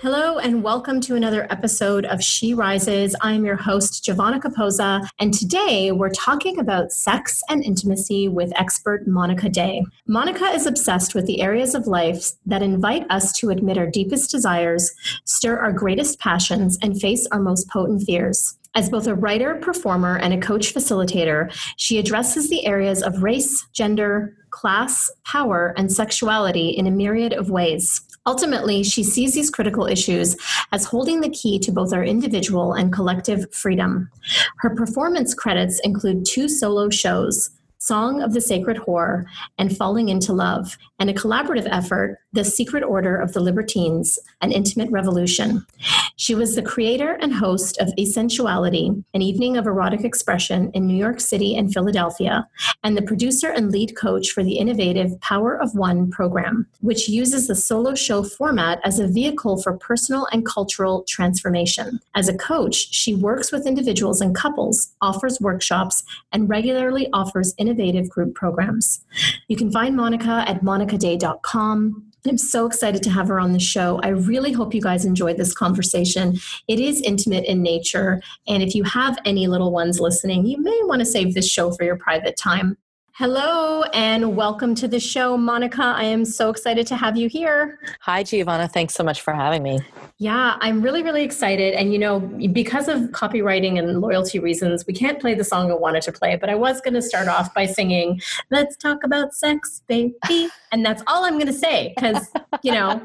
Hello, and welcome to another episode of She Rises. I'm your host, Giovanna Caposa, and today we're talking about sex and intimacy with expert Monica Day. Monica is obsessed with the areas of life that invite us to admit our deepest desires, stir our greatest passions, and face our most potent fears. As both a writer, performer, and a coach facilitator, she addresses the areas of race, gender, class, power, and sexuality in a myriad of ways. Ultimately, she sees these critical issues as holding the key to both our individual and collective freedom. Her performance credits include two solo shows, Song of the Sacred Whore and Falling into Love, and a collaborative effort, The Secret Order of the Libertines, an intimate revolution. She was the creator and host of Essensuality, an evening of erotic expression in New York City and Philadelphia, and the producer and lead coach for the innovative Power of One program, which uses the solo show format as a vehicle for personal and cultural transformation. As a coach, she works with individuals and couples, offers workshops, and regularly offers innovative group programs. You can find Monica at monicaday.com. I'm so excited to have her on the show. I really hope you guys enjoyed this conversation. It is intimate in nature. And if you have any little ones listening, you may want to save this show for your private time. Hello and welcome to the show, Monica. I am so excited to have you here. Hi, Giovanna. Thanks so much for having me. Yeah, I'm really, really excited. And, you know, because of copywriting and loyalty reasons, we can't play the song I wanted to play, but I was going to start off by singing, Let's Talk About Sex, Baby. And that's all I'm going to say because, you know,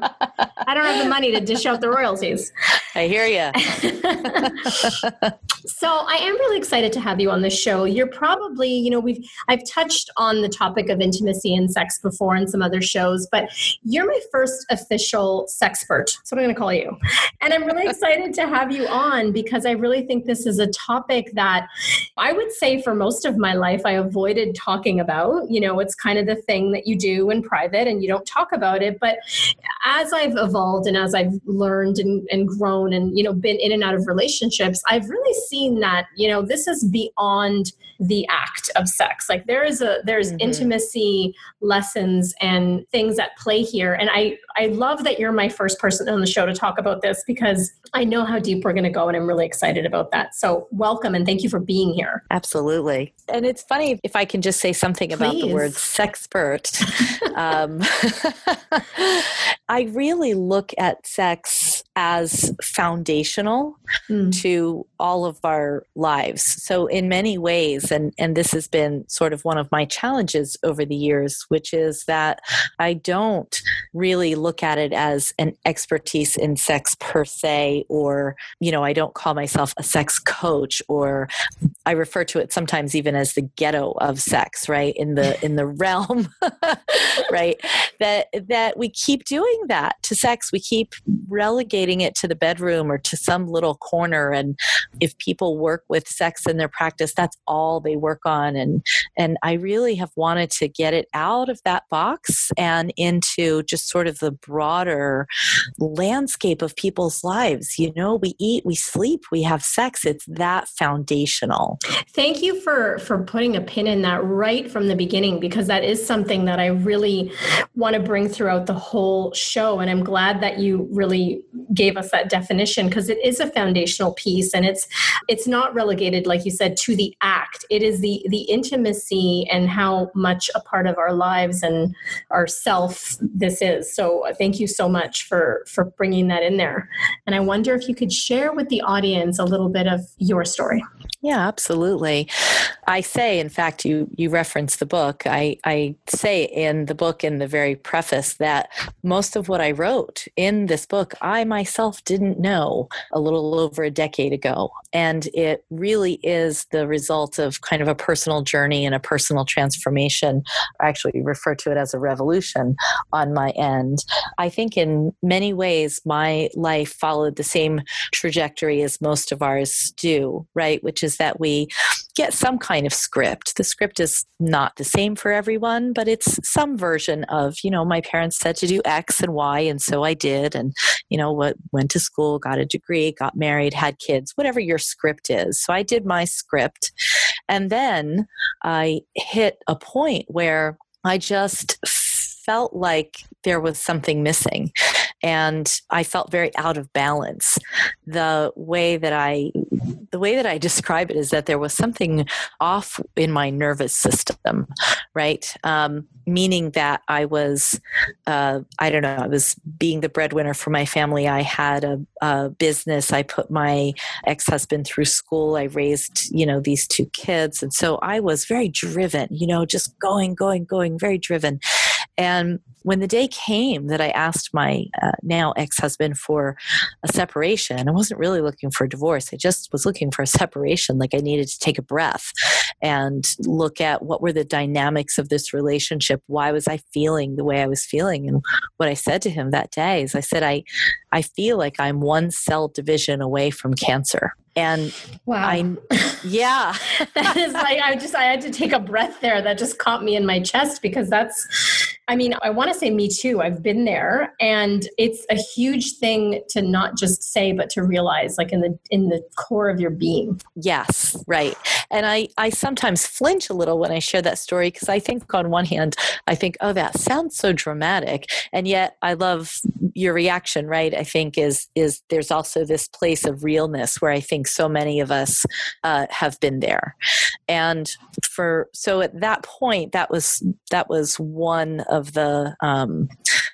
I don't have the money to dish out the royalties. I hear you. so I am really excited to have you on the show. You're probably, you know, we've, I've touched on the topic of intimacy and sex before in some other shows, but you're my first official sexpert. That's what I'm going to call you. And I'm really excited to have you on because I really think this is a topic that I would say for most of my life I avoided talking about. You know, it's kind of the thing that you do in private and you don't talk about it. But as I've evolved and as I've learned and, and grown and, you know, been in and out of relationships, I've really seen that, you know, this is beyond the act of sex. Like there is a there's mm-hmm. intimacy lessons and things at play here. And I I love that you're my first person on the show to talk about this because I know how deep we're going to go and I'm really excited about that. So welcome and thank you for being here. Absolutely. And it's funny if I can just say something about Please. the word sexpert. um, I really look at sex as foundational mm. to all of our lives. So in many ways and and this has been sort of one of my challenges over the years, which is that I don't really look at it as an expertise in sex per se, or, you know, I don't call myself a sex coach, or I refer to it sometimes even as the ghetto of sex, right? In the in the realm, right? That that we keep doing that to sex. We keep relegating it to the bedroom or to some little corner. And if people work with sex in their practice, that's all they work on. And and I really have wanted to get it out of that box and into just sort of the broader landscape of people's lives. You know, we eat, we sleep, we have sex. It's that foundational. Thank you for for putting a pin in that right from the beginning because that is something that I really want to bring throughout the whole show and I'm glad that you really gave us that definition because it is a foundational piece and it's it's not relegated like you said to the act. It is the the intimacy and how much a part of our lives and our self this is. So thank you so much for for bringing that in there. And I wonder if you could share with the audience a little bit of your story. Yeah, absolutely. I say, in fact, you you reference the book. I, I say in the book in the very preface that most of what I wrote in this book, I myself didn't know a little over a decade ago. And it really is the result of kind of a personal journey and a personal transformation. I actually refer to it as a revolution on my end. I think in many ways, my life followed the same trajectory as most of ours do, right? Which is that we get some kind of script. The script is not the same for everyone, but it's some version of, you know, my parents said to do X and Y, and so I did. And, you know, what went to school, got a degree, got married, had kids, whatever your script is. So I did my script. And then I hit a point where I just felt like there was something missing and I felt very out of balance. The way that I the way that I describe it is that there was something off in my nervous system, right? Um, meaning that I was, uh, I don't know, I was being the breadwinner for my family. I had a, a business. I put my ex husband through school. I raised, you know, these two kids. And so I was very driven, you know, just going, going, going, very driven. And when the day came that I asked my uh, now ex husband for a separation, I wasn't really looking for a divorce. I just was looking for a separation. Like I needed to take a breath and look at what were the dynamics of this relationship. Why was I feeling the way I was feeling? And what I said to him that day is I said, I, I feel like I'm one cell division away from cancer and wow I, yeah that is like i just i had to take a breath there that just caught me in my chest because that's i mean i want to say me too i've been there and it's a huge thing to not just say but to realize like in the in the core of your being. Yes right. And i i sometimes flinch a little when i share that story because i think on one hand i think oh that sounds so dramatic and yet i love your reaction right? I think is is there's also this place of realness where i think so many of us uh, have been there. And for so at that point, that was that was one of the um,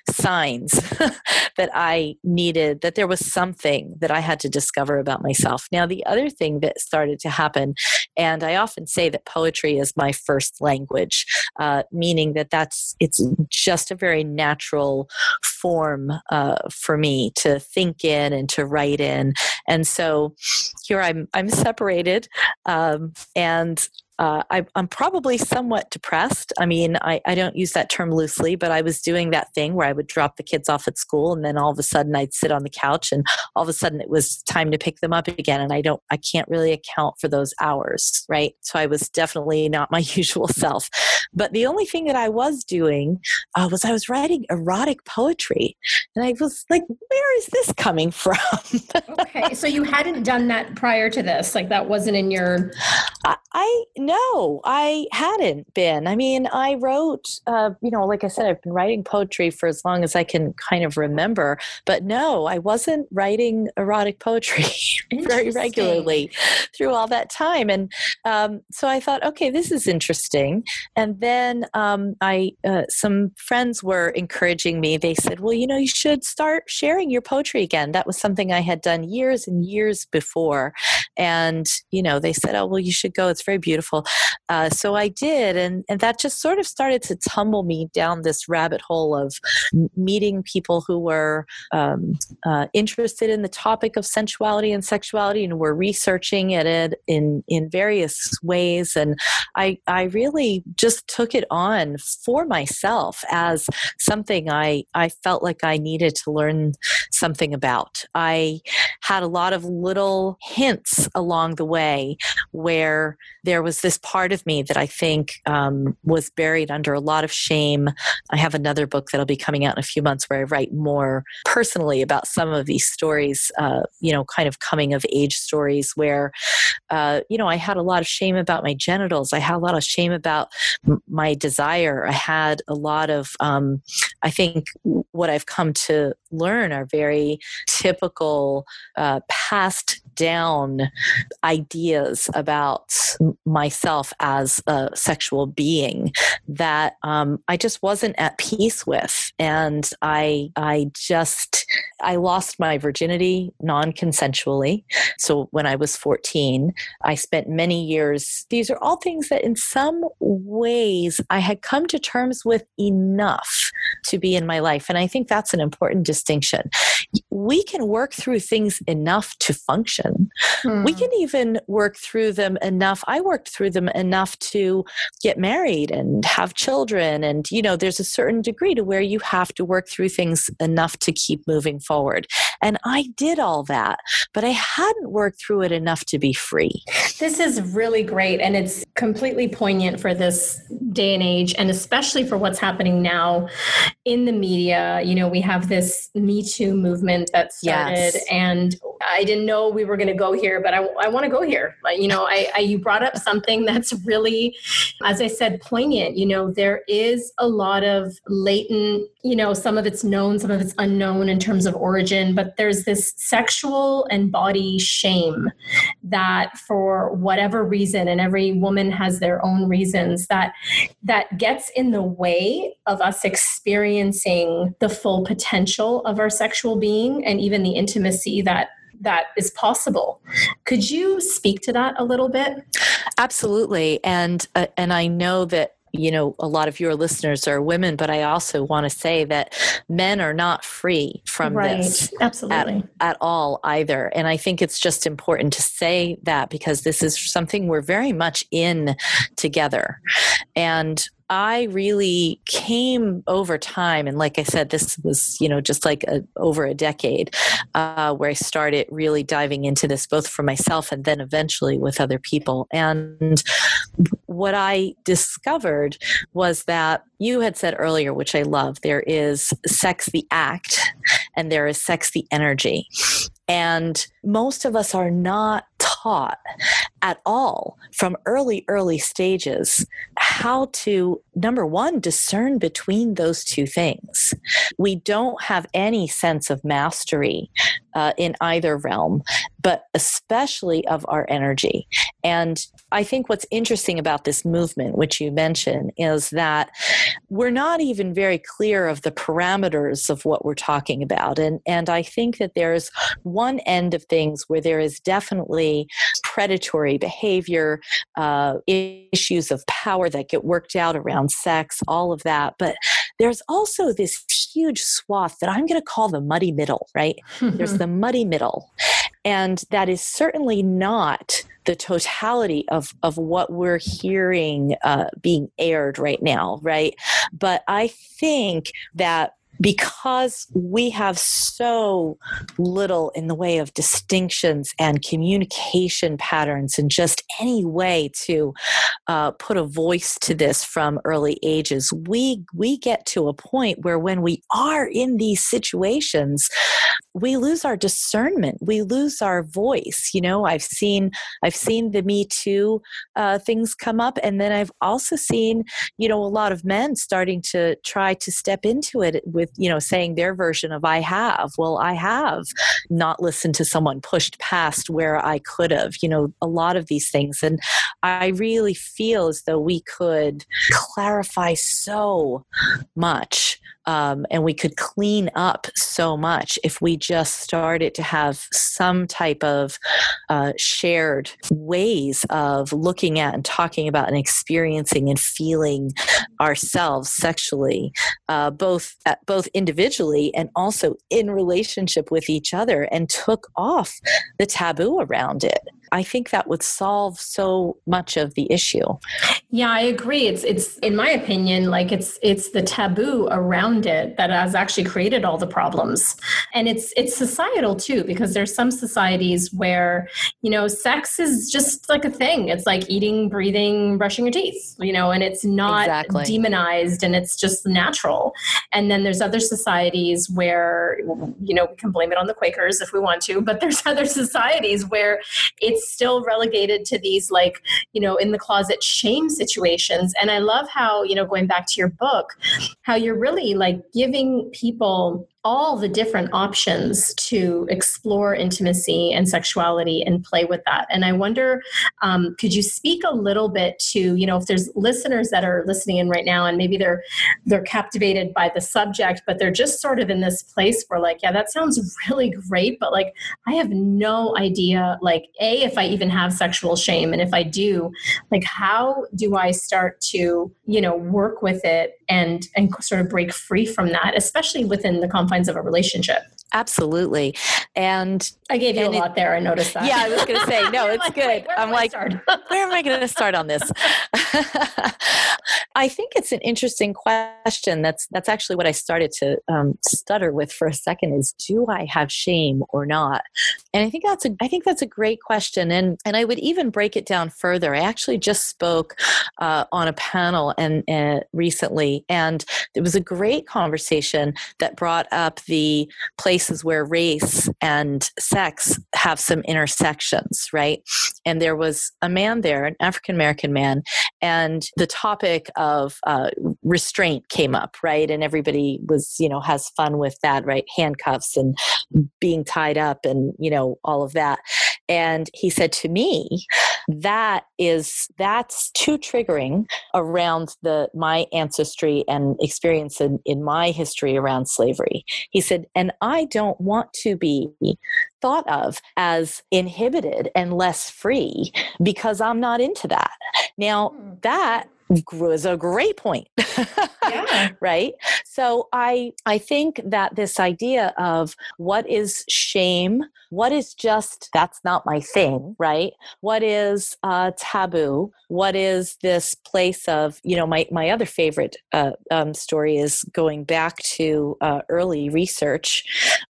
signs that I needed, that there was something that I had to discover about myself. Now, the other thing that started to happen, and I often say that poetry is my first language, uh, meaning that that's it's just a very natural form uh, for me to think in and to write in. And so here I'm I'm separated, um, and uh, I, am probably somewhat depressed. I mean, I, I, don't use that term loosely, but I was doing that thing where I would drop the kids off at school and then all of a sudden I'd sit on the couch and all of a sudden it was time to pick them up again. And I don't, I can't really account for those hours, right? So I was definitely not my usual self. But the only thing that I was doing uh, was I was writing erotic poetry. And I was like, where is this coming from? okay. So you hadn't done that prior to this? Like that wasn't in your. I, I no, I hadn't been. I mean, I wrote, uh, you know, like I said, I've been writing poetry for as long as I can kind of remember. But no, I wasn't writing erotic poetry very regularly through all that time. And um, so I thought, okay, this is interesting. And then um, I, uh, some friends were encouraging me. They said, well, you know, you should start sharing your poetry again. That was something I had done years and years before. And, you know, they said, oh, well, you should go. It's very beautiful uh, so I did, and, and that just sort of started to tumble me down this rabbit hole of meeting people who were um, uh, interested in the topic of sensuality and sexuality and were researching it in, in various ways. And I, I really just took it on for myself as something I, I felt like I needed to learn something about. I had a lot of little hints along the way where there was this part of me that I think um, was buried under a lot of shame. I have another book that'll be coming out in a few months where I write more personally about some of these stories, uh, you know, kind of coming of age stories where, uh, you know, I had a lot of shame about my genitals. I had a lot of shame about my desire. I had a lot of, um, I think, what I've come to learn are very typical uh, passed down ideas about myself as a sexual being that um, I just wasn't at peace with, and I I just I lost my virginity non-consensually. So when I was 14, I spent many years. These are all things that, in some ways, I had come to terms with enough to be in my life, and I think that's an important distinction. we can work through things enough to function. Hmm. We can even work through them enough. I worked through them enough to get married and have children. And, you know, there's a certain degree to where you have to work through things enough to keep moving forward. And I did all that, but I hadn't worked through it enough to be free. This is really great. And it's completely poignant for this day and age, and especially for what's happening now in the media. You know, we have this Me Too movement that started, yes. and I didn't know we were going to go here, but I, I want to go here. You know, I, I, you brought up something that's really, as I said, poignant. You know, there is a lot of latent, you know, some of it's known, some of it's unknown in terms of origin, but there's this sexual and body shame that for whatever reason, and every woman has their own reasons that that gets in the way of us experiencing the full potential of our sexual being and even the intimacy that that is possible. Could you speak to that a little bit? Absolutely, and uh, and I know that you know a lot of your listeners are women but i also want to say that men are not free from right. this absolutely at, at, all either and i think it's just important to say that because this is something we're very much in together and I really came over time, and like I said, this was you know just like a, over a decade uh, where I started really diving into this, both for myself and then eventually with other people. And what I discovered was that you had said earlier, which I love, there is sex the act, and there is sex the energy. And most of us are not taught at all from early, early stages how to, number one, discern between those two things. We don't have any sense of mastery uh, in either realm, but especially of our energy. And I think what's interesting about this movement, which you mentioned, is that we're not even very clear of the parameters of what we're talking about. And, and I think that there's one end of things where there is definitely predatory behavior, uh, issues of power that get worked out around sex, all of that. But there's also this huge swath that I'm going to call the muddy middle, right? there's the muddy middle. And that is certainly not the totality of, of what we're hearing uh, being aired right now, right? But I think that because we have so little in the way of distinctions and communication patterns and just any way to uh, put a voice to this from early ages we we get to a point where when we are in these situations we lose our discernment. We lose our voice. You know i've seen i've seen the me too uh, things come up and then i've also seen you know a lot of men starting to try to step into it with with you know saying their version of i have. Well i have not listened to someone pushed past where i could have you know a lot of these things. And i really feel as though we could clarify so much um, and we could clean up so much if we just started to have some type of uh, shared ways of looking at and talking about and experiencing and feeling ourselves sexually, uh, both uh, both individually and also in relationship with each other, and took off the taboo around it. I think that would solve so much of the issue. Yeah, I agree. It's it's in my opinion like it's it's the taboo around it that has actually created all the problems. And it's it's societal too because there's some societies where, you know, sex is just like a thing. It's like eating, breathing, brushing your teeth, you know, and it's not exactly. demonized and it's just natural. And then there's other societies where you know, we can blame it on the Quakers if we want to, but there's other societies where it's it's still relegated to these like you know in the closet shame situations. And i love how you know going back to your book how you're really like giving people all the different options to explore intimacy and sexuality and play with that. And I wonder, um, could you speak a little bit to, you know, if there's listeners that are listening in right now and maybe they're they're captivated by the subject, but they're just sort of in this place where like, yeah, that sounds really great, but like I have no idea, like, A, if I even have sexual shame. And if I do, like how do I start to, you know, work with it and and sort of break free from that, especially within the confines of a relationship. Absolutely. And I gave you a lot there. I noticed that. Yeah, I was going to say, no, it's like, good. I'm like, where am I going to start on this? I think it's an interesting question. That's that's actually what I started to um, stutter with for a second. Is do I have shame or not? And I think that's a I think that's a great question. And and I would even break it down further. I actually just spoke uh, on a panel and uh, recently, and it was a great conversation that brought up the places where race and sex have some intersections, right? And there was a man there, an African American man, and the topic of uh, restraint came up, right? And everybody was, you know, has fun with that, right? Handcuffs and being tied up and, you know, all of that. And he said to me, that is that's too triggering around the my ancestry and experience in, in my history around slavery. He said, and I don't want to be thought of as inhibited and less free because I'm not into that. Now, hmm. that was a great point yeah. right? So i i think that this idea of what is shame what is just that's not my thing right? What is uh, taboo? What is this place of you know my my other favorite uh, um, story is going back to uh, early research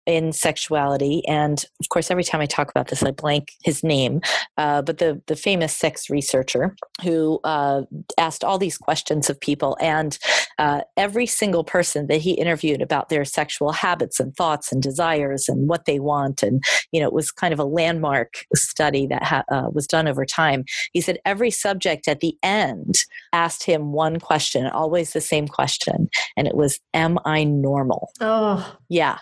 in sexuality and of course every time i talk about this i blank his name uh, but the the famous sex researcher who uh, asked all these questions of people, and uh, every single person that he interviewed about their sexual habits and thoughts and desires and what they want, and you know, it was kind of a landmark study that ha- uh, was done over time. He said every subject at the end asked him one question, always the same question, and it was, "Am I normal?" Oh, yeah.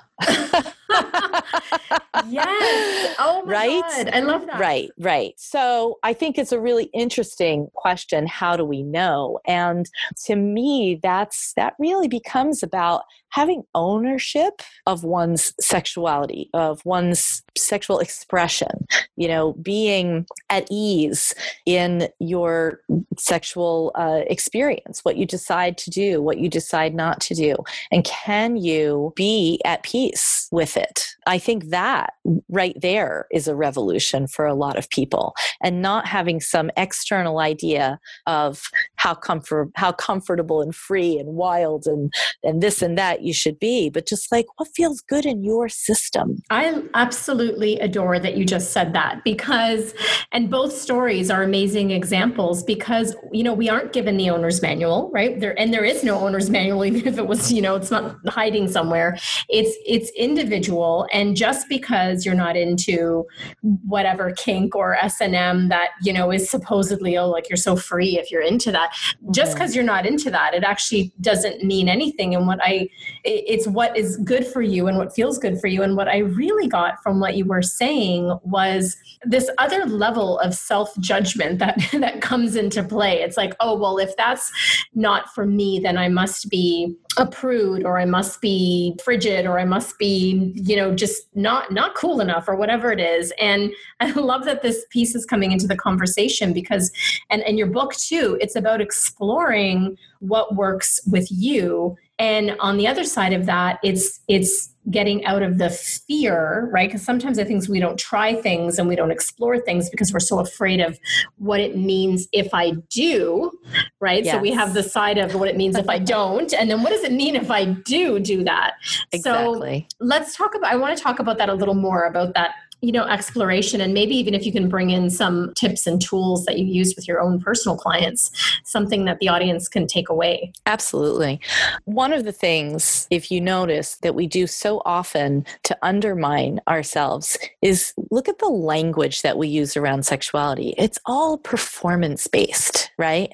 Yes. Oh my right? God. I love that. Right, right. So I think it's a really interesting question. How do we know? And to me, that's that really becomes about having ownership of one's sexuality, of one's sexual expression, you know, being at ease in your sexual uh, experience, what you decide to do, what you decide not to do. And can you be at peace with it? I think that right there is a revolution for a lot of people and not having some external idea of how comfort how comfortable and free and wild and and this and that you should be, but just like what feels good in your system. I absolutely adore that you just said that because, and both stories are amazing examples because, you know, we aren't given the owner's manual, right? There, and there is no owner's manual, even if it was, you know, it's not hiding somewhere. It's, it's individual. And just because you're not into whatever kink or S&M that, you know, is supposedly, oh, like you're so free if you're into that, just because you're not into that, it actually doesn't mean anything. And what I, it's what is good for you and what feels good for you. And what I really got from what you were saying was this other level of self judgment that that comes into play. It's like, oh well, if that's not for me, then I must be a prude or I must be frigid or I must be, you know, just not not cool enough or whatever it is. And I love that this piece is coming into the conversation because and, and your book too, it's about exploring what works with you and on the other side of that it's it's getting out of the fear right? Because sometimes i think we don't try things and we don't explore things because we're so afraid of what it means if i do right? Yes. so we have the side of what it means if i don't and then what does it mean if i do do that? Exactly. so let's talk about i want to talk about that a little more about that you know exploration. And maybe even if you can bring in some tips and tools that you use with your own personal clients something that the audience can take away. Absolutely. One of the things if you notice that we do so often to undermine ourselves is look at the language that we use around sexuality. It's all performance based right?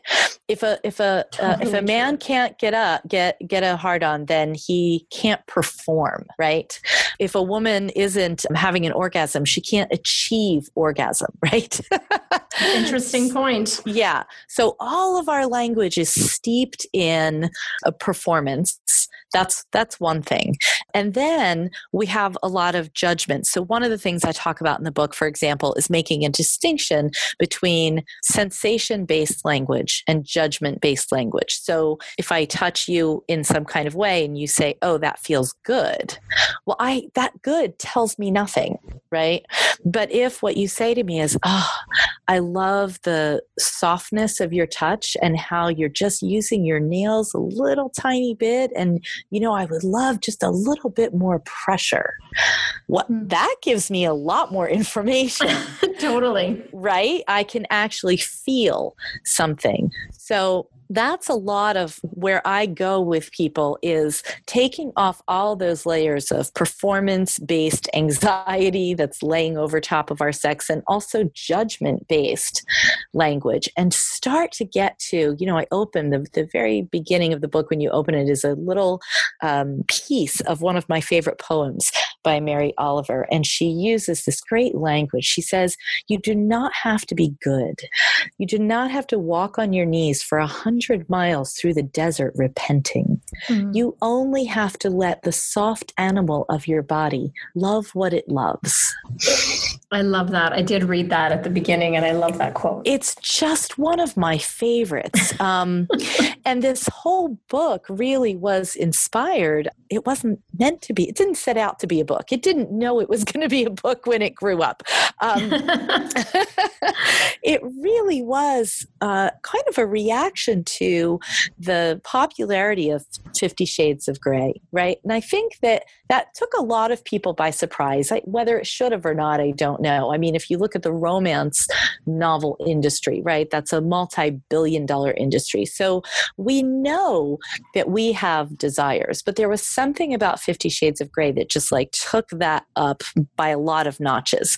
If a if a totally uh, if a man can't get up get get a hard on then he can't perform right? If a woman isn't having an orgasm orgasm. She can't achieve orgasm, right? Interesting point. Yeah. So all of our language is steeped in a performance That's that's one thing. And then we have a lot of judgment. So one of the things I talk about in the book, for example, is making a distinction between sensation-based language and judgment-based language. So if I touch you in some kind of way and you say, "Oh, that feels good." Well, I that good tells me nothing, right? But if what you say to me is, "Oh, I love the softness of your touch and how you're just using your nails a little tiny bit and you know, I would love just a little bit more pressure. What mm. that gives me a lot more information. totally. Right? I can actually feel something. So that's a lot of where I go with people is taking off all those layers of performance based anxiety that's laying over top of our sex and also judgment based language and start to get to, you know, I open the, the very beginning of the book when you open it is a little um, piece of one of my favorite poems by Mary Oliver. And she uses this great language. She says, You do not have to be good. You do not have to walk on your knees for a hundred miles through the desert repenting. Mm-hmm. You only have to let the soft animal of your body love what it loves. I love that. I did read that at the beginning and I love that quote. It's just one of my favorites. Um, and this whole book really was inspired. It wasn't meant to be, it didn't set out to be a book. It didn't know it was going to be a book when it grew up. Um, it really was uh, kind of a reaction to the popularity of Fifty Shades of Grey, right? And I think that that took a lot of people by surprise. I, whether it should have or not, I don't know. I mean, if you look at the romance novel industry, right, that's a multi billion dollar industry. So we know that we have desires, but there was something about Fifty Shades of Grey that just like took that up by a lot of notches.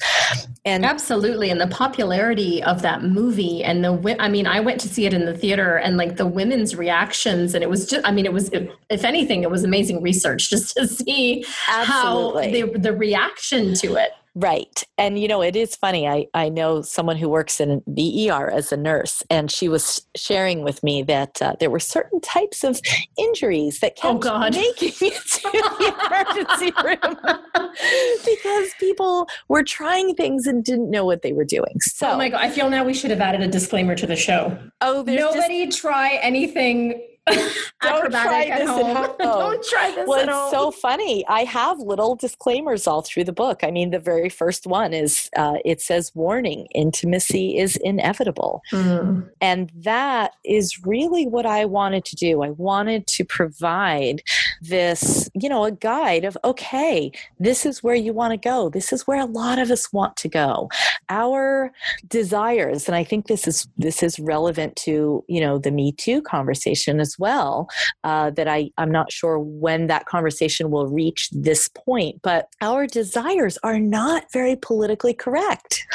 And absolutely. And the popularity of that movie and the, I mean, I went to see it in the theater and like the women's reactions, and it was just, I mean, it was, if anything, it was amazing research just to see absolutely. how the, the reaction to it. Right. And you know, it is funny. I, I know someone who works in the ER as a nurse, and she was sharing with me that uh, there were certain types of injuries that oh, kept oh making it to the emergency room because people were trying things and didn't know what they were doing. So, oh my God, I feel now we should have added a disclaimer to the show. Oh, nobody just- try anything don't try this at home. At home. don't try this at all. well, at it's so funny. I have little disclaimers all through the book. I mean, the very first one is uh, it says, "Warning: Intimacy is inevitable," mm. and that is really what I wanted to do. I wanted to provide this, you know, a guide of okay, this is where you want to go. This is where a lot of us want to go. Our desires, and I think this is this is relevant to you know the Me Too conversation as well uh, that I, I'm not sure when that conversation will reach this point, but our desires are not very politically correct.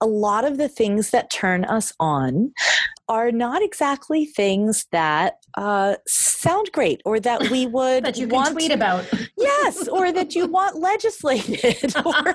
A lot of the things that turn us on are not exactly things that uh, sound great or that we would that you want tweet about. Yes, or that you want legislated. Or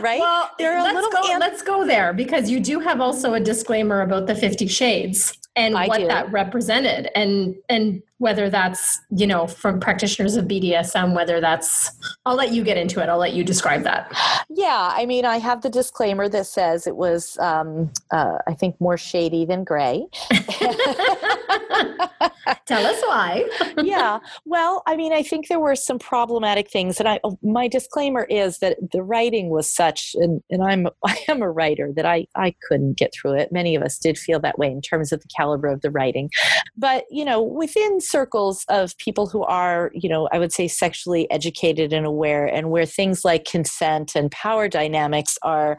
right? Well, let's. Go, let's go there because you do have also a disclaimer about the Fifty Shades and I what do. that represented and and whether that's you know from practitioners of bdsm whether that's i'll let you get into it. I'll let you describe that. Yeah i mean i have the disclaimer that says it was um, uh, i think more shady than gray. Tell us why. Yeah well i mean i think there were some problematic things and i oh, my disclaimer is that the writing was such and, and i'm i am a writer that i i couldn't get through it. Many of us did feel that way in terms of the caliber of the writing. But you know within circles of people who are, you know, I would say sexually educated and aware, and where things like consent and power dynamics are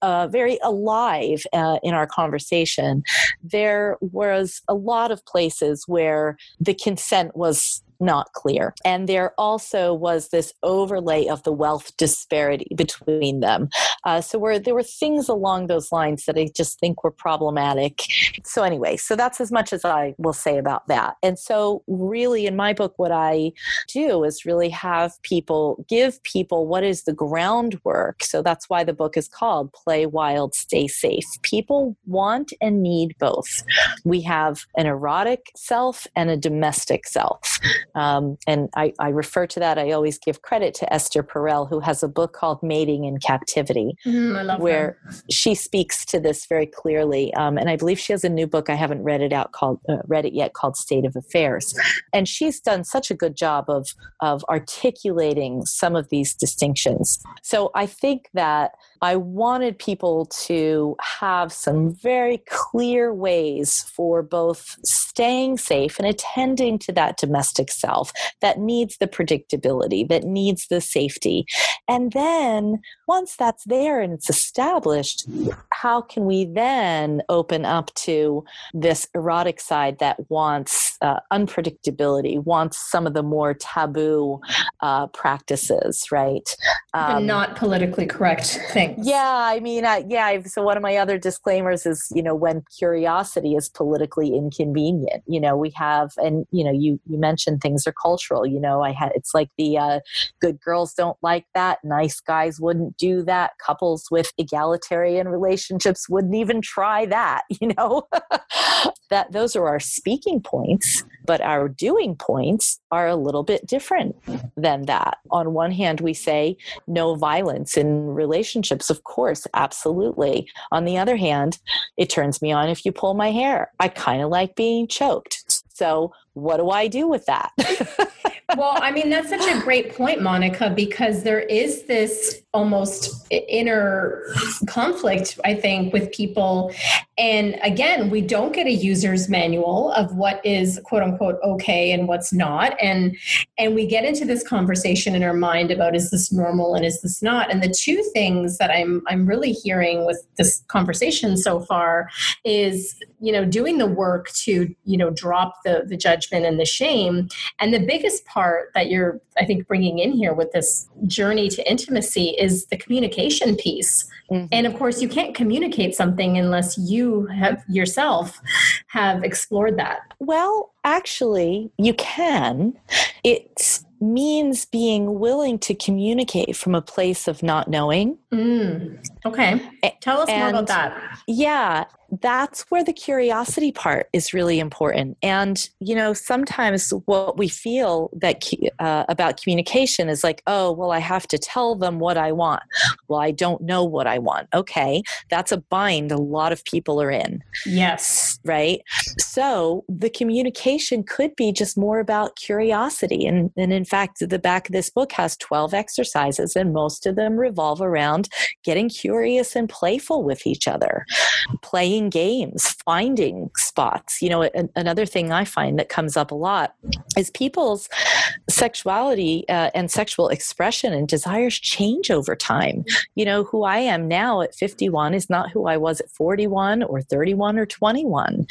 uh, very alive uh, in our conversation, there was a lot of places where the consent was not clear. And there also was this overlay of the wealth disparity between them. Uh, so where there were things along those lines that I just think were problematic. So anyway, so that's as much as I will say about that. And so really in my book, what I do is really have people give people what is the groundwork. So that's why the book is called Play Wild, Stay Safe. People want and need both. We have an erotic self and a domestic self. Um, and I, I, refer to that, I always give credit to Esther Perel, who has a book called Mating in Captivity, mm, where her. she speaks to this very clearly. Um, and I believe she has a new book, I haven't read it out called, uh, read it yet, called State of Affairs. And she's done such a good job of, of articulating some of these distinctions. So I think that I wanted people to have some very clear ways for both staying safe and attending to that domestic self that needs the predictability, that needs the safety. And then once that's there and it's established, how can we then open up to this erotic side that wants uh, unpredictability, wants some of the more taboo uh, practices, right? Um, not politically correct things. Yeah, I mean, uh, yeah. So one of my other disclaimers is, you know, when curiosity is politically inconvenient, you know, we have, and you know, you you mentioned things are cultural. You know, I had it's like the uh, good girls don't like that, nice guys wouldn't do that, couples with egalitarian relationships wouldn't even try that. You know, that those are our speaking points, but our doing points are a little bit different than that. On one hand, we say no violence in relationships. Of course, absolutely. On the other hand, it turns me on if you pull my hair. I kind of like being choked. So, what do I do with that? well, I mean, that's such a great point, Monica, because there is this almost inner conflict, I think, with people. And again, we don't get a user's manual of what is quote unquote okay and what's not. And and we get into this conversation in our mind about is this normal and is this not? And the two things that I'm I'm really hearing with this conversation so far is, you know, doing the work to, you know, drop the the judgment and the shame. And the biggest part that you're, I think, bringing in here with this journey to intimacy is the communication piece. Mm-hmm. And of course, you can't communicate something unless you have yourself have explored that. Well, actually, you can. It means being willing to communicate from a place of not knowing. Mm. Okay. Tell us and, more about that. Yeah that's where the curiosity part is really important. And you know sometimes what we feel that uh, about communication is like oh well i have to tell them what i want. Well i don't know what i want. Okay that's a bind a lot of people are in. Yes. Right? So the communication could be just more about curiosity. And, and in fact the back of this book has 12 exercises and most of them revolve around getting curious and playful with each other. Playing playing games, finding spots. You know, a, another thing I find that comes up a lot is people's sexuality uh, and sexual expression and desires change over time. You know, who I am now at 51 is not who I was at 41 or 31 or 21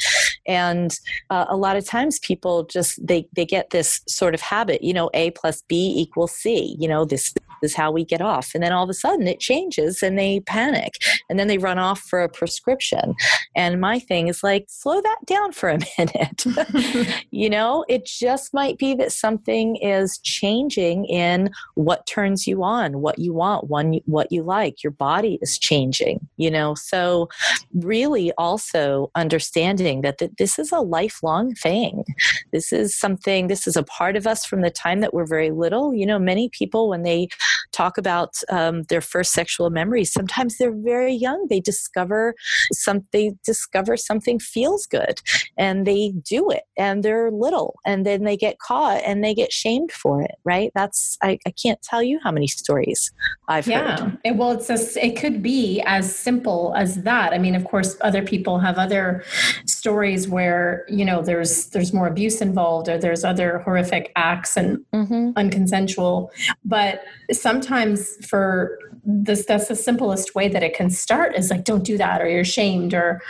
and uh, a lot of times people just they they get this sort of habit you know a plus b equals c you know this is how we get off. And then all of a sudden it changes and they panic and then they run off for a prescription. And my thing is like slow that down for a minute. You know it just might be that something is changing in what turns you on what you want one what you like. Your body is changing you know? So really also understanding that the, this is a lifelong thing. This is something, this is a part of us from the time that we're very little. You know, many people, when they talk about um, their first sexual memories, sometimes they're very young. They discover something, discover something feels good and they do it and they're little and then they get caught and they get shamed for it, right? That's, I, I can't tell you how many stories I've yeah. heard. Yeah. Well, it's a, it could be as simple as that. I mean, of course, other people have other stories where you know there's there's more abuse involved or there's other horrific acts and mm-hmm. unconsensual but sometimes for this that's the simplest way that it can start is like don't do that or you're ashamed or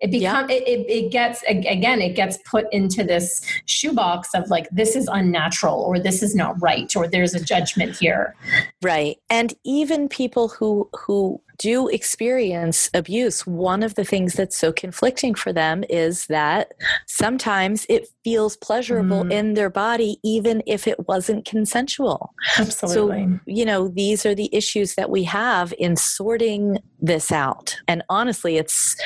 it becomes yeah. it, it, it, gets again it gets put into this shoebox of like this is unnatural or this is not right or there's a judgment here right and even people who who do experience abuse, one of the things that's so conflicting for them is that sometimes it feels pleasurable mm. in their body, even if it wasn't consensual. Absolutely. So, you know, these are the issues that we have in sorting this out. And honestly, it's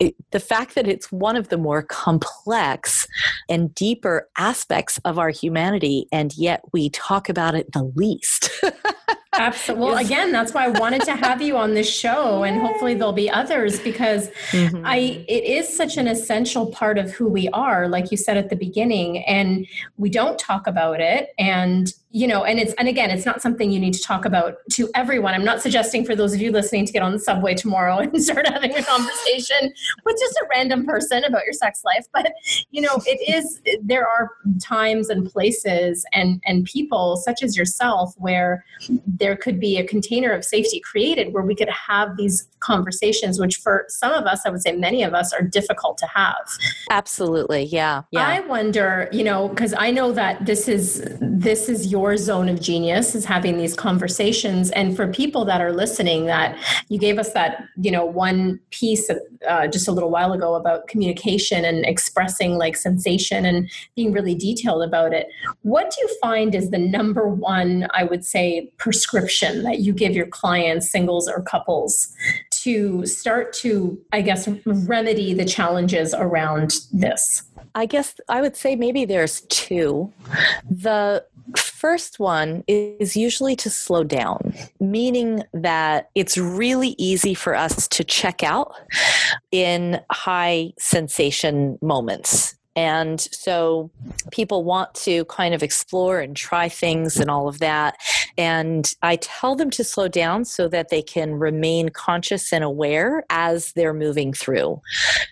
it, the fact that it's one of the more complex and deeper aspects of our humanity, and yet we talk about it the least. Absolutely. Well, again, that's why I wanted to have you on this show, and hopefully there'll be others because mm-hmm. I it is such an essential part of who we are, like you said at the beginning, and we don't talk about it. And you know and it's and again it's not something you need to talk about to everyone. I'm not suggesting for those of you listening to get on the subway tomorrow and start having a conversation with just a random person about your sex life but you know it is there are times and places and and people such as yourself where there could be a container of safety created where we could have these conversations which for some of us i would say many of us are difficult to have. Absolutely. Yeah. Yeah. I wonder you know because i know that this is this is your your zone of genius is having these conversations. And for people that are listening that you gave us that you know one piece uh, just a little while ago about communication and expressing like sensation and being really detailed about it. What do you find is the number one i would say prescription that you give your clients singles or couples to start to i guess remedy the challenges around this? I guess I would say maybe there's two. The first one is usually to slow down, meaning that it's really easy for us to check out in high sensation moments. And so people want to kind of explore and try things and all of that. And I tell them to slow down so that they can remain conscious and aware as they're moving through.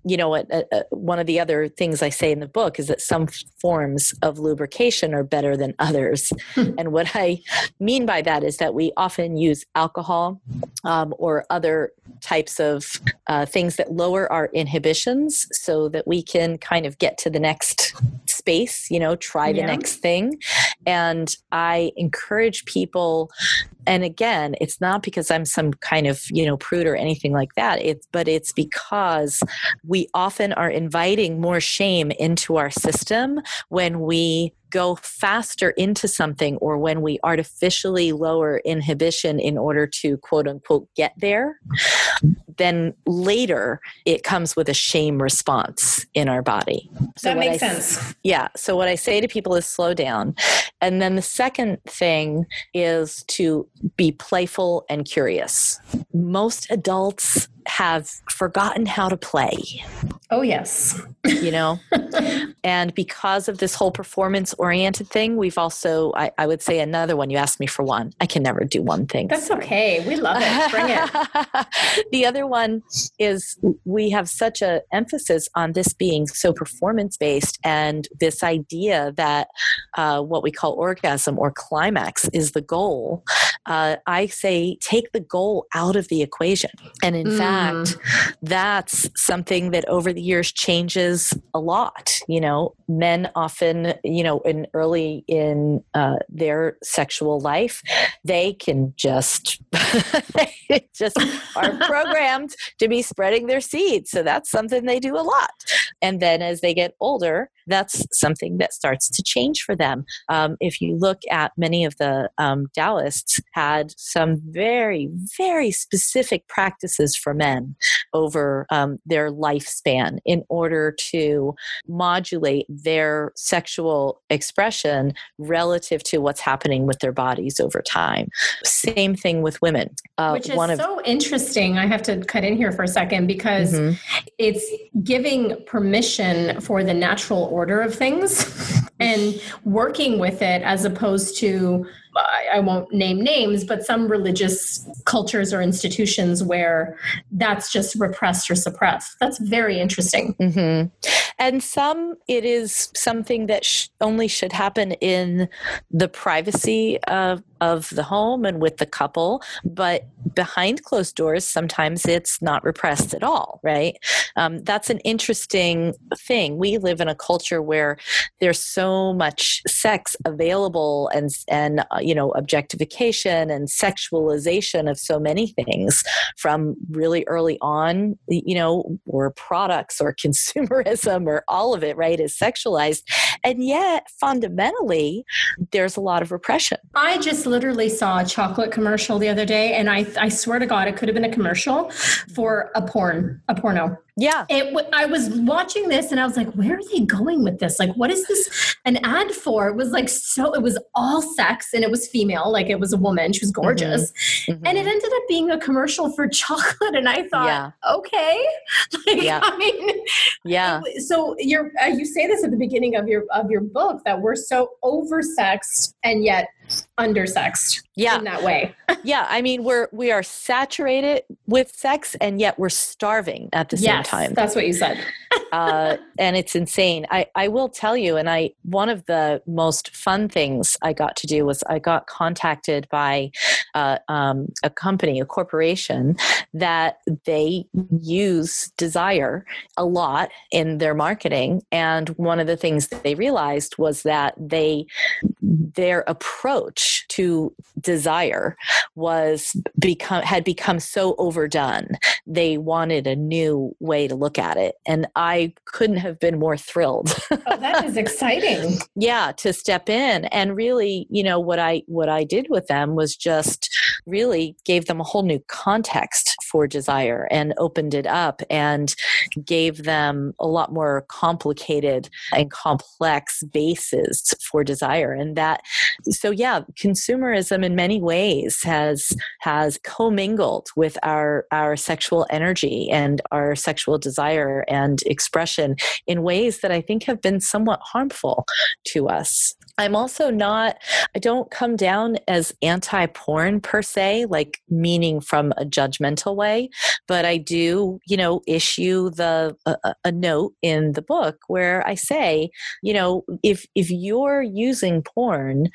You know, what? Uh, uh, one of the other things I say in the book is that some forms of lubrication are better than others. Hmm. and what I mean by that is that we often use alcohol um, or other types of uh, things that lower our inhibitions so that we can kind of get to the next space, you know, try the yeah. next thing. And I encourage people and again it's not because i'm some kind of you know prude or anything like that it's but it's because we often are inviting more shame into our system when we go faster into something or when we artificially lower inhibition in order to quote unquote get there, then later it comes with a shame response in our body. So that makes I, sense. Yeah. So what I say to people is slow down. And then the second thing is to be playful and curious. Most adults have forgotten how to play. Oh, yes. you know? and because of this whole performance oriented thing, we've also, I, I, would say another one. You asked me for one. I can never do one thing. That's okay. We love it. Bring it. the other one is we have such a emphasis on this being so performance based and this idea that uh, what we call orgasm or climax is the goal. Uh, I say take the goal out of the equation. And in mm. fact, fact, mm. that's something that over the years changes a lot. You know, men often, you know, in early in uh, their sexual life, they can just they just are programmed to be spreading their seeds. So that's something they do a lot. And then as they get older, that's something that starts to change for them. Um, if you look at many of the um, Taoists had some very, very specific practices for men over um, their lifespan in order to modulate their sexual expression relative to what's happening with their bodies over time. Same thing with women. Uh, Which is of, so interesting. I have to cut in here for a second because mm-hmm. it's giving permission for the natural order of things and working with it as opposed to I won't name names, but some religious cultures or institutions where that's just repressed or suppressed. That's very interesting. Mm-hmm. And some, it is something that sh- only should happen in the privacy of of the home and with the couple but behind closed doors sometimes it's not repressed at all right um, that's an interesting thing we live in a culture where there's so much sex available and and uh, you know objectification and sexualization of so many things from really early on you know or products or consumerism or all of it right is sexualized and yet fundamentally there's a lot of repression i just literally saw a chocolate commercial the other day, and I I swear to God, it could have been a commercial for a porn, a porno. Yeah. It, I was watching this and I was like, where are they going with this? Like, what is this an ad for? It was like so, it was all sex and it was female, like it was a woman. She was mm-hmm. gorgeous. Mm-hmm. And it ended up being a commercial for chocolate. And I thought, yeah. okay. Like, yeah. I mean, yeah. So you're, uh, you say this at the beginning of your, of your book that we're so oversexed and yet undersexed yeah. in that way. yeah. I mean, we're, we are saturated with sex and yet we're starving at the same time. That's what you said. Uh, and it's insane. I, I will tell you, and I one of the most fun things I got to do was I got contacted by uh, um, a company, a corporation that they use desire a lot in their marketing. And one of the things they realized was that they their approach to desire was become had become so overdone. They wanted a new way to look at it. And I couldn't have been more thrilled. oh, that is exciting. yeah, to step in and really, you know, what I what I did with them was just really gave them a whole new context for desire and opened it up and gave them a lot more complicated and complex bases for desire. And that so yeah consumerism in many ways has has commingled with our our sexual energy and our sexual desire and expression in ways that i think have been somewhat harmful to us I'm also not, I don't come down as anti porn per se, like meaning from a judgmental way, but I do, you know, issue the, a, a note in the book where I say, you know, if, if you're using porn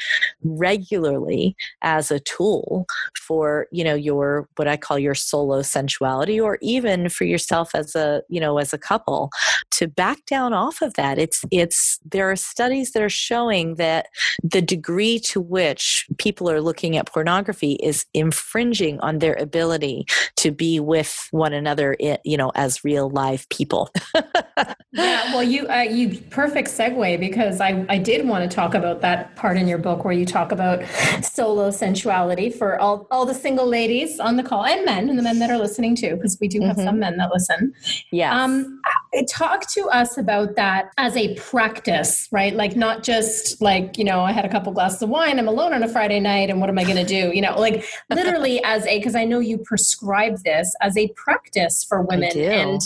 regularly as a tool for, you know, your, what I call your solo sensuality, or even for yourself as a, you know, as a couple, to back down off of that. It's, it's, there are studies that are showing that that the degree to which people are looking at pornography is infringing on their ability to be with one another, you know, as real live people. yeah, well, you uh, you perfect segue because I I did want to talk about that part in your book where you talk about solo sensuality for all all the single ladies on the call and men and the men that are listening too because we do have mm-hmm. some men that listen. Yeah. Um, talk to us about that as a practice, right? Like not just like like, you know, I had a couple glasses of wine, I'm alone on a Friday night, and what am I going to do? You know, like literally as a, because I know you prescribe this as a practice for women. And,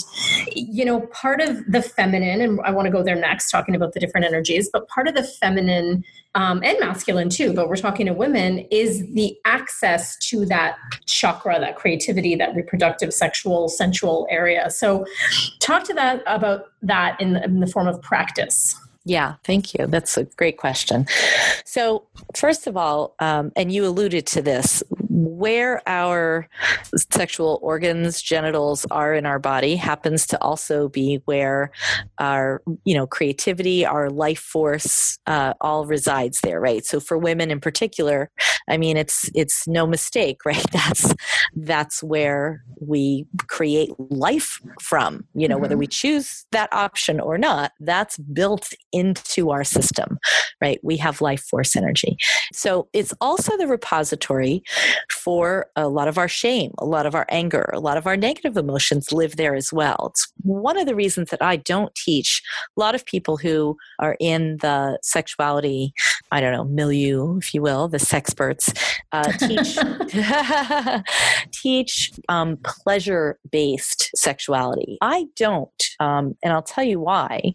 you know, part of the feminine, and I want to go there next, talking about the different energies, but part of the feminine um, and masculine too, but we're talking to women, is the access to that chakra, that creativity, that reproductive, sexual, sensual area. So, talk to that about that in the, in the form of practice. Yeah, thank you. That's a great question. So, first of all, um, and you alluded to this, where our sexual organs, genitals are in our body happens to also be where our, you know, creativity, our life force, uh, all resides there, right? So, for women in particular, I mean, it's it's no mistake, right? That's that's where we create life from. You know, mm-hmm. whether we choose that option or not, that's built into our system, right? We have life force energy. So it's also the repository for a lot of our shame, a lot of our anger, a lot of our negative emotions live there as well. It's one of the reasons that I don't teach a lot of people who are in the sexuality, I don't know, milieu, if you will, the sexperts, uh, teach teach um, pleasure based sexuality. I don't, um, and I'll tell you why.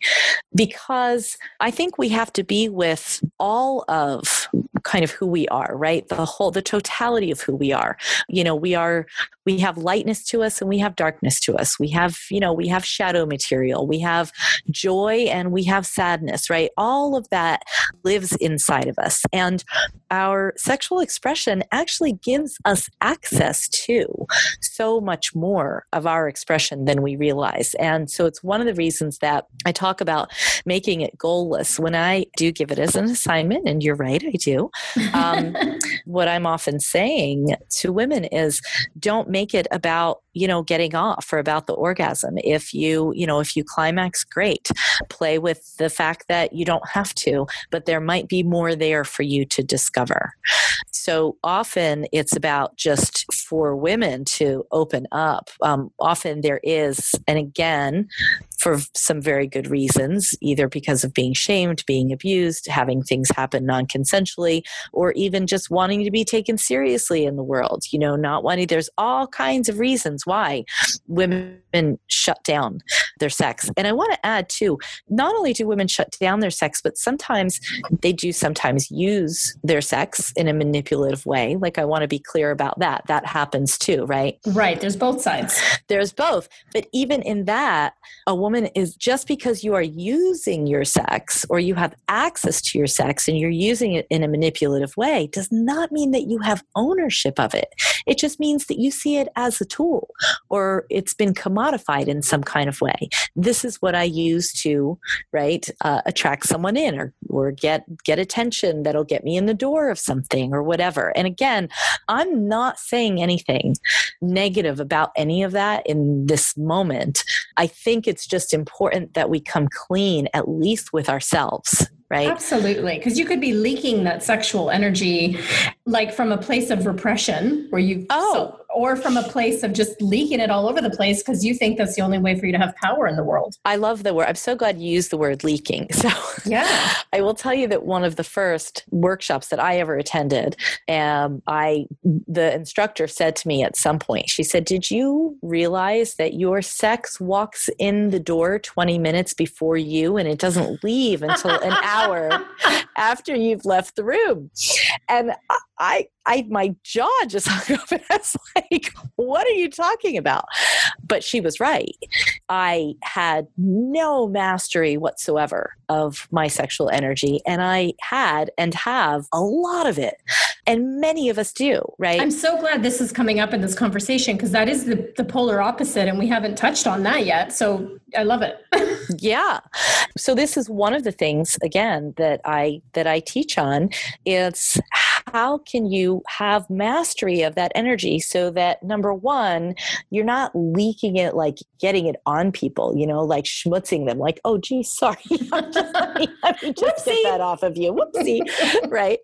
Because I think we have to be with all of kind of who we are, right? The whole, the totality of who we are. You know, we are, we have lightness to us and we have darkness to us. We have, you know, we have shadow material, we have joy and we have sadness, right? All of that lives inside of us. And our sexual expression actually gives us access to so much more of our expression than we realize. And so it's one of the reasons that I talk about making it goalless when I do give it as an assignment. And you're right, I do. Um, what I'm often saying to women is don't make it about you know getting off or about the orgasm. If you you know if you climax great. Play with the fact that you don't have to but there might be more there for you to discover. So often it's about just for women to open up. Um, often there is and again for some very good reasons, either because of being shamed, being abused, having things happen non consensually, or even just wanting to be taken seriously in the world. You know, not wanting, there's all kinds of reasons why women shut down their sex. And I want to add too, not only do women shut down their sex, but sometimes they do sometimes use their sex in a manipulative way. Like I want to be clear about that. That happens too, right? Right. There's both sides. There's both. But even in that, a woman is just because you are using your sex or you have access to your sex and you're using it in a manipulative way does not mean that you have ownership of it. It just means that you see it as a tool or it's been commodified in some kind of way. This is what I use to, right, uh, attract someone in or, or get, get attention that'll get me in the door of something or whatever. And again, I'm not saying anything negative about any of that in this moment. I think it's just important that we come clean, at least with ourselves right? Absolutely. Because you could be leaking that sexual energy like from a place of repression where you oh. So, or from a place of just leaking it all over the place because you think that's the only way for you to have power in the world. I love the word. I'm so glad you used the word leaking. So yeah, I will tell you that one of the first workshops that I ever attended, um, I the instructor said to me at some point, she said, "Did you realize that your sex walks in the door 20 minutes before you, and it doesn't leave until an hour after you've left the room?" And I I my jaw just hung up and I was like, what are you talking about? But she was right. I had no mastery whatsoever of my sexual energy and I had and have a lot of it. And many of us do, right? I'm so glad this is coming up in this conversation because that is the, the polar opposite and we haven't touched on that yet. So I love it. yeah. So this is one of the things again that I that I teach on. It's how can you have mastery of that energy so that number one, you're not leaking it like getting it on people, you know, like schmutzing them, like, oh, gee, sorry. just, let me, let me just get that off of you. Whoopsie. right.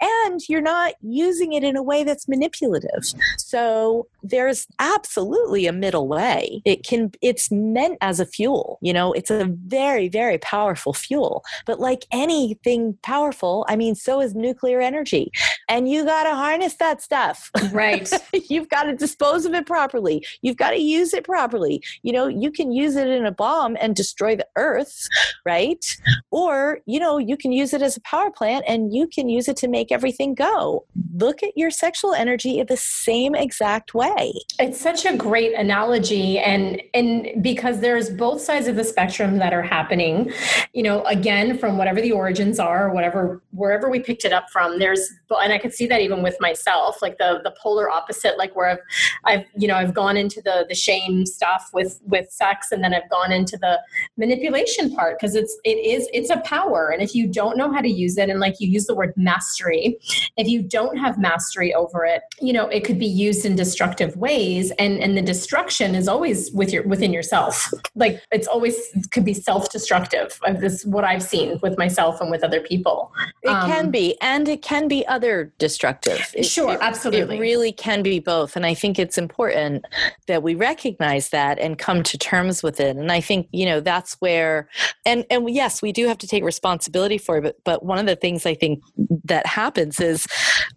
And you're not using it in a way that's manipulative. So there's absolutely a middle way. It can, it's meant as a fuel, you know, it's a very, very powerful fuel. But like anything powerful, I mean, so is nuclear energy and you got to harness that stuff. Right. You've got to dispose of it properly. You've got to use it properly. You know, you can use it in a bomb and destroy the earth, right? Or, you know, you can use it as a power plant and you can use it to make everything go. Look at your sexual energy in the same exact way. It's such a great analogy and and because there's both sides of the spectrum that are happening, you know, again from whatever the origins are, whatever wherever we picked it up from, there's and I could see that even with myself, like the the polar opposite, like where I've I've you know I've gone into the the shame stuff with with sex, and then I've gone into the manipulation part because it's it is it's a power, and if you don't know how to use it, and like you use the word mastery, if you don't have mastery over it, you know it could be used in destructive ways, and and the destruction is always with your within yourself. Like it's always could be self destructive. This is what I've seen with myself and with other people. It um, can be, and it can be other destructive. It, sure, it, absolutely. It really can be both. And I think it's important that we recognize that and come to terms with it. And I think, you know, that's where and and yes, we do have to take responsibility for it, but but one of the things I think that happens is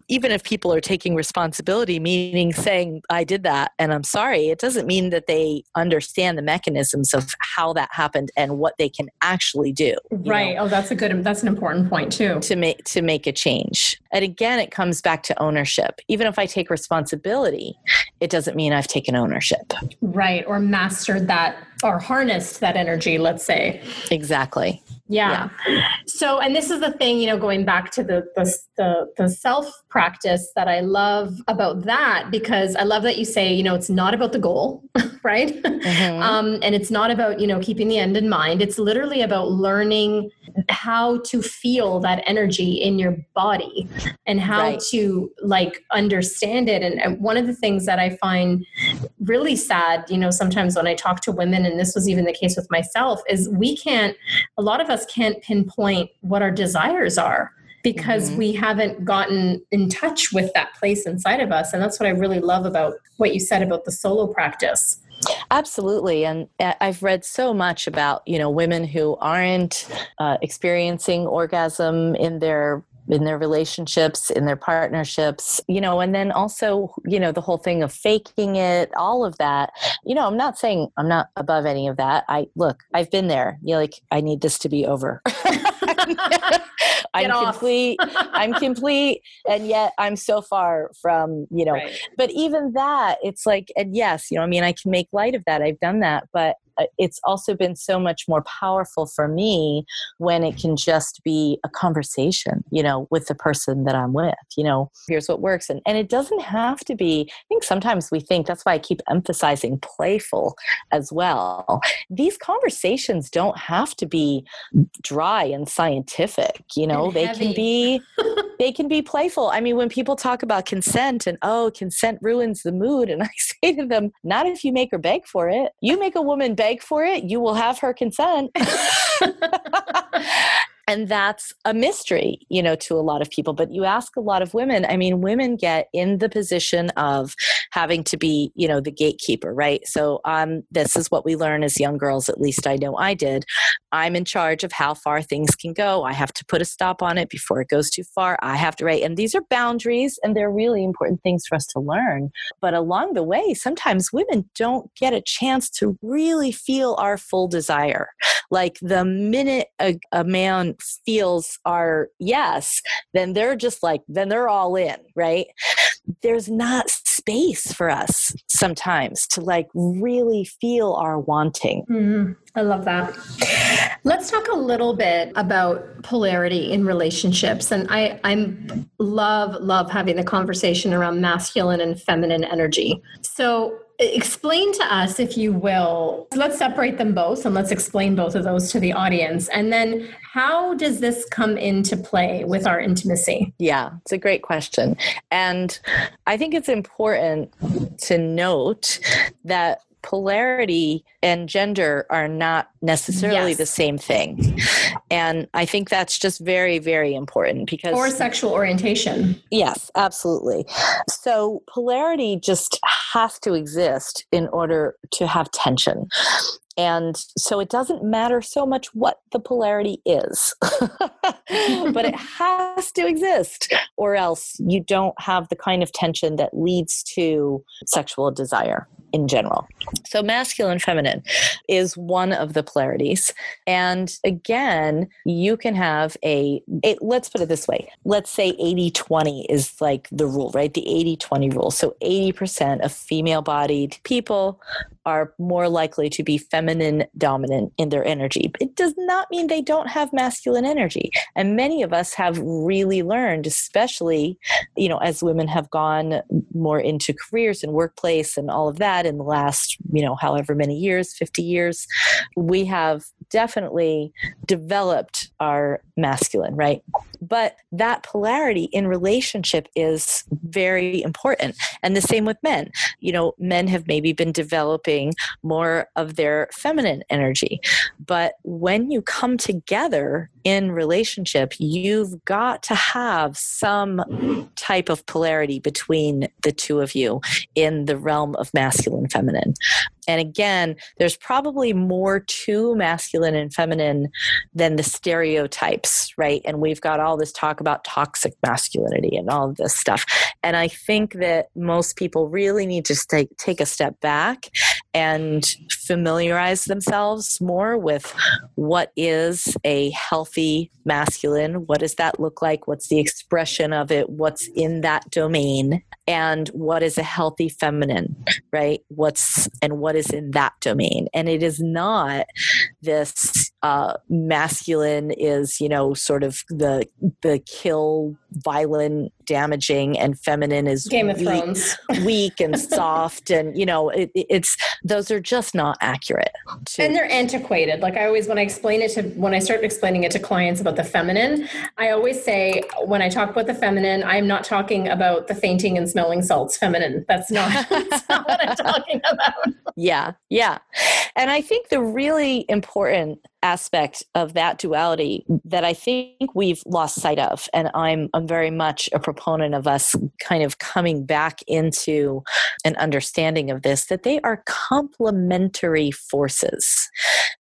even if people are taking responsibility, meaning saying, I did that and I'm sorry, it doesn't mean that they understand the mechanisms of how that happened and what they can actually do. Right. Know, oh, that's a good, that's an important point too. To make, to make a change. And again, it comes back to ownership. Even if I take responsibility, it doesn't mean I've taken ownership. Right. Or mastered that or harnessed that energy, let's say. Exactly. Yeah. yeah. So, and this is the thing, you know, going back to the, the the the self practice that I love about that because I love that you say, you know, it's not about the goal, right? Mm-hmm. Um, and it's not about you know keeping the end in mind. It's literally about learning how to feel that energy in your body and how right. to like understand it. And, and one of the things that I find really sad, you know, sometimes when I talk to women, and this was even the case with myself, is we can't. A lot of us us can't pinpoint what our desires are because mm-hmm. we haven't gotten in touch with that place inside of us. And that's what I really love about what you said about the solo practice. Absolutely, and uh, I've read so much about you know women who aren't uh, experiencing orgasm in their in their relationships, in their partnerships, you know, and then also, you know, the whole thing of faking it, all of that. You know, I'm not saying I'm not above any of that. I look, I've been there. You know, like I need this to be over. I'm complete. I'm complete, and yet I'm so far from you know. Right. But even that, it's like, and yes, you know, I mean, I can make light of that. I've done that, but Uh, it's also been so much more powerful for me when it can just be a conversation, you know, with the person that I'm with. You know, here's what works, and and it doesn't have to be. I think sometimes we think that's why I keep emphasizing playful as well. These conversations don't have to be dry and scientific. You know, and they heavy. can be they can be playful. I mean, when people talk about consent and oh, consent ruins the mood, and I say to them, not if you make her beg for it. You make a woman beg for it, you will have her consent. and that's a mystery you know to a lot of people but you ask a lot of women i mean women get in the position of having to be you know the gatekeeper right? So um, this is what we learn as young girls at least i know i did. I'm in charge of how far things can go. I have to put a stop on it before it goes too far. I have to right? And these are boundaries and they're really important things for us to learn. But along the way sometimes women don't get a chance to really feel our full desire. Like the minute a, a man feels are yes, then they're just like, then they're all in, right? There's not space for us sometimes to like really feel our wanting. Mm-hmm. I love that. Let's talk a little bit about polarity in relationships. And I I'm love, love having the conversation around masculine and feminine energy. So explain to us, if you will, let's separate them both and let's explain both of those to the audience. And then how does this come into play with our intimacy? Yeah, it's a great question. And I think it's important to note that polarity and gender are not necessarily yes. the same thing. And I think that's just very, very important because. Or sexual orientation. Yes, absolutely. So polarity just has to exist in order to have tension. And so it doesn't matter so much what the polarity is, but it has to exist, or else you don't have the kind of tension that leads to sexual desire in general. So, masculine feminine is one of the polarities. And again, you can have a, let's put it this way let's say 80 20 is like the rule, right? The 80 20 rule. So, 80% of female bodied people are more likely to be feminine dominant in their energy. It does not mean they don't have masculine energy. And many of us have really learned, especially, you know, as women have gone more into careers and workplace and all of that in the last, you know, however many years, 50 years, we have definitely developed our masculine, right? But that polarity in relationship is very important. And the same with men. You know, men have maybe been developing more of their feminine energy. But when you come together in relationship, you've got to have some type of polarity between the two of you in the realm of masculine feminine and again, there's probably more to masculine and feminine than the stereotypes, right? And we've got all this talk about toxic masculinity and all of this stuff. And I think that most people really need to take, take a step back and familiarize themselves more with what is a healthy masculine, what does that look like, what's the expression of it, what's in that domain, and what is a healthy feminine, right? What's and what is in that domain. And it is not this uh, masculine is, you know, sort of the the kill violent damaging and feminine is Game of weak, Thrones. weak and soft and you know it, it's those are just not accurate to, and they're antiquated. Like i always when i explain it to when i start explaining it to clients about the feminine i always say when i talk about the feminine i'm not talking about the fainting and smelling salts feminine. That's not, that's not what i'm talking about. Yeah yeah. And i think the really important aspect of that duality that I think we've lost sight of. And I'm, I'm very much a proponent of us kind of coming back into an understanding of this that they are complementary forces.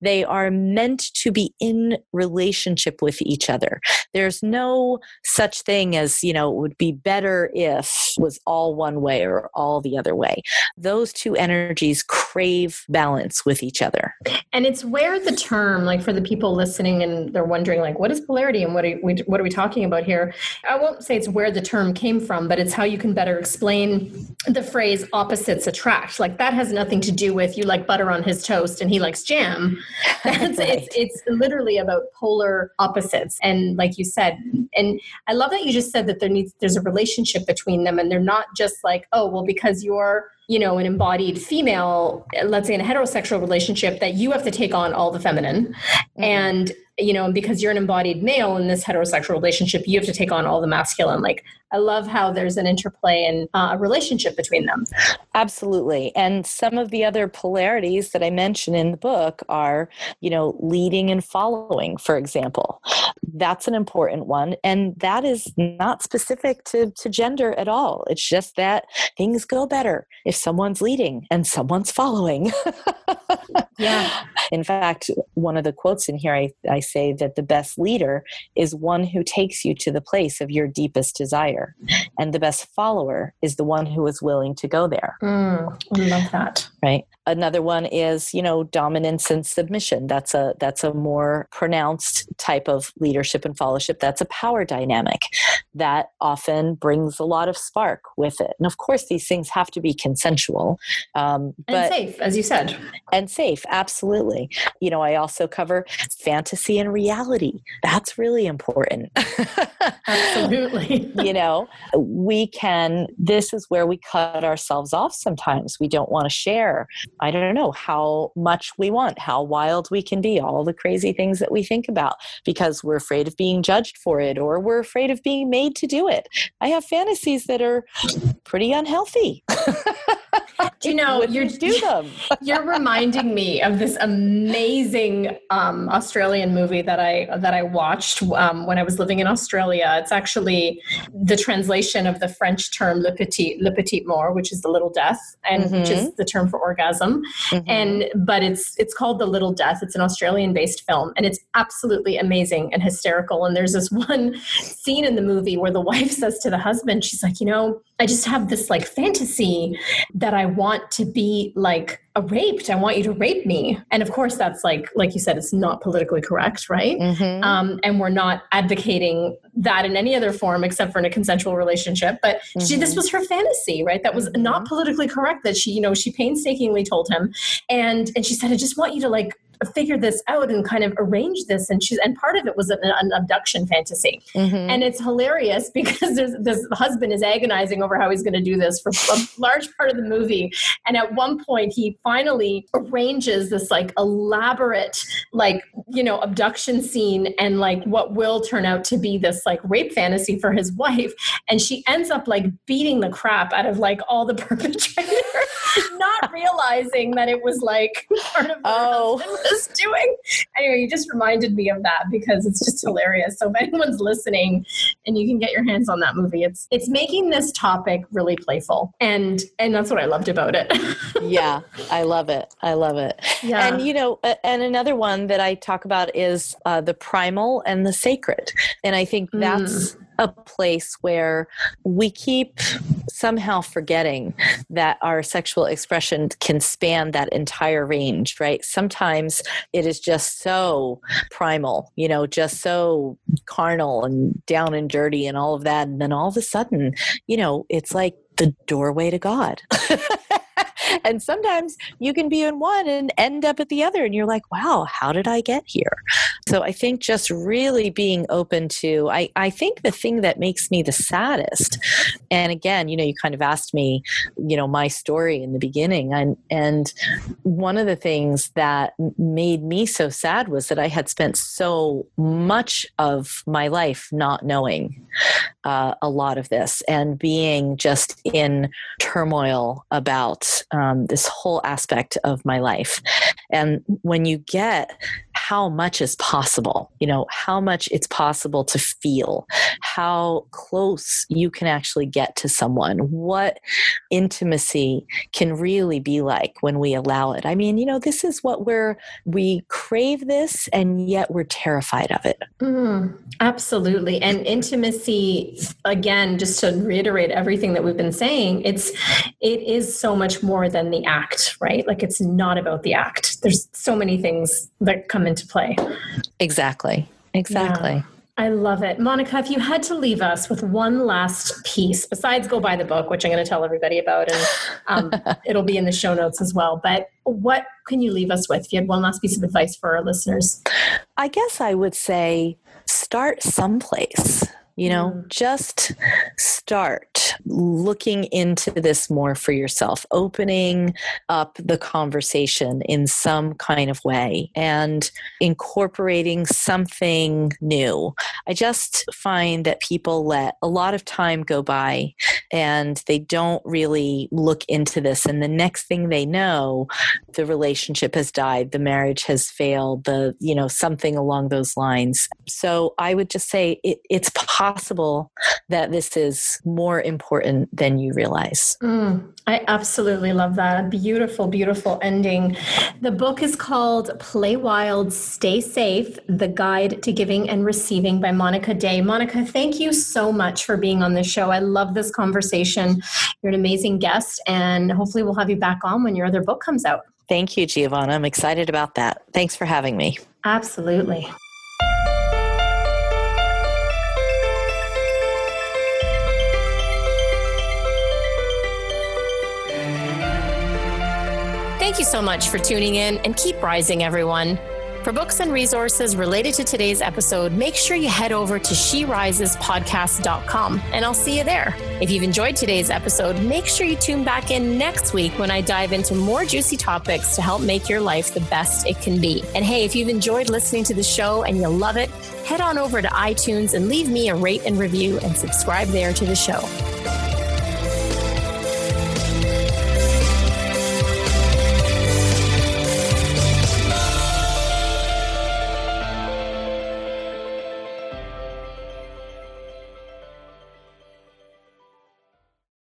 They are meant to be in relationship with each other. There's no such thing as, you know, it would be better if was all one way or all the other way. Those two energies crave balance with each other. And it's where the term like for the people listening and they're wondering like what is polarity and what are we what are we talking about here? I won't say it's where the term came from but it's how you can better explain the phrase opposites attract. Like that has nothing to do with you like butter on his toast and he likes jam. That's right. it's it's literally about polar opposites. And like you said and i love that you just said that there needs there's a relationship between them and they're not just like oh well because you're you know, an embodied female, let's say in a heterosexual relationship, that you have to take on all the feminine. Mm-hmm. And you know, because you're an embodied male in this heterosexual relationship, you have to take on all the masculine. Like, I love how there's an interplay and uh, a relationship between them. Absolutely. And some of the other polarities that I mention in the book are, you know, leading and following, for example. That's an important one. And that is not specific to, to gender at all. It's just that things go better if someone's leading and someone's following. yeah. In fact, one of the quotes in here, I, I say that the best leader is one who takes you to the place of your deepest desire. And the best follower is the one who is willing to go there. Mm, I love that. Right another one is you know dominance and submission that's a that's a more pronounced type of leadership and fellowship that's a power dynamic that often brings a lot of spark with it and of course these things have to be consensual um, but, and safe as you said and safe absolutely you know i also cover fantasy and reality that's really important absolutely you know we can this is where we cut ourselves off sometimes we don't want to share I don't know how much we want, how wild we can be, all the crazy things that we think about because we're afraid of being judged for it or we're afraid of being made to do it. I have fantasies that are pretty unhealthy. Do you know you're do them? you're reminding me of this amazing um, Australian movie that I that I watched um, when I was living in Australia. It's actually the translation of the French term "le petit le petit mort," which is the little death, and mm-hmm. which is mm-hmm. the term for orgasm. Mm-hmm. And but it's it's called the Little Death. It's an Australian based film, and it's absolutely amazing and hysterical. And there's this one scene in the movie where the wife says to the husband, she's like, you know, I just have this like fantasy that I want to be like a raped. I want you to rape me. And of course, that's like, like you said, it's not politically correct, right? Mm-hmm. Um, and we're not advocating that in any other form except for in a consensual relationship. But mm-hmm. she, this mm-hmm. was her fantasy, right? That was mm-hmm. not politically correct. That she, you know, she painstakingly told him, and and she said, I just want you to like figure this out and kind of arrange this and she's and part of it was an, an abduction fantasy. Mm-hmm. and it's hilarious because there's this husband is agonizing over how he's going to do this for a large part of the movie. And at one point he finally arranges this like elaborate like you know abduction scene and like what will turn out to be this like rape fantasy for his wife. And she ends up like beating the crap out of like all the perpetrators not realizing that it was like part of what oh. was doing. Anyway, you just reminded me of that because it's just hilarious. So if anyone's listening and you can get your hands on that movie, it's it's making this topic really playful. And and that's what I loved about it. yeah, I love it. I love it. Yeah. And you know, and another one that I talk about is uh, the primal and the sacred. And I think that's mm a place where we keep somehow forgetting that our sexual expression can span that entire range, right? Sometimes it is just so primal, you know, just so carnal and down and dirty and all of that. And then all of a sudden, you know, it's like the doorway to God. and sometimes you can be in one and end up at the other and you're like wow how did i get here? So i think just really being open to i, I think the thing that makes me the saddest and again you know you kind of asked me you know my story in the beginning and and one of the things that made me so sad was that i had spent so much of my life not knowing uh, a lot of this and being just in turmoil about Um, this whole aspect of my life. And when you get how much is possible, you know, how much it's possible to feel, how close you can actually get to someone, what intimacy can really be like when we allow it. I mean, you know, this is what we're, we crave this and yet we're terrified of it. Mm, absolutely. And intimacy, again, just to reiterate everything that we've been saying, it's, it is so much more than the act, right? Like it's not about the act. There's so many things that come into into play. Exactly. Exactly. Yeah. I love it. Monica, if you had to leave us with one last piece, besides go buy the book, which I'm going to tell everybody about, and um, it'll be in the show notes as well, but what can you leave us with if you had one last piece of advice for our listeners? I guess I would say start someplace. You know, mm. just start looking into this more for yourself, opening up the conversation in some kind of way and incorporating something new. I just find that people let a lot of time go by and they don't really look into this. And the next thing they know, the relationship has died, the marriage has failed, the, you know, something along those lines. So I would just say it, it's possible that this is more important than you realize. Mm, I absolutely love that. A beautiful, beautiful ending. The book is called Play Wild, Stay Safe The Guide to Giving and Receiving by Monica Day. Monica, thank you so much for being on the show. I love this conversation. You're an amazing guest, and hopefully, we'll have you back on when your other book comes out. Thank you, Giovanna. I'm excited about that. Thanks for having me. Absolutely. Thank you so much for tuning in and keep rising, everyone. For books and resources related to today's episode, make sure you head over to sherisespodcast.com and I'll see you there. If you've enjoyed today's episode, make sure you tune back in next week when I dive into more juicy topics to help make your life the best it can be. And hey, if you've enjoyed listening to the show and you love it, head on over to iTunes and leave me a rate and review and subscribe there to the show.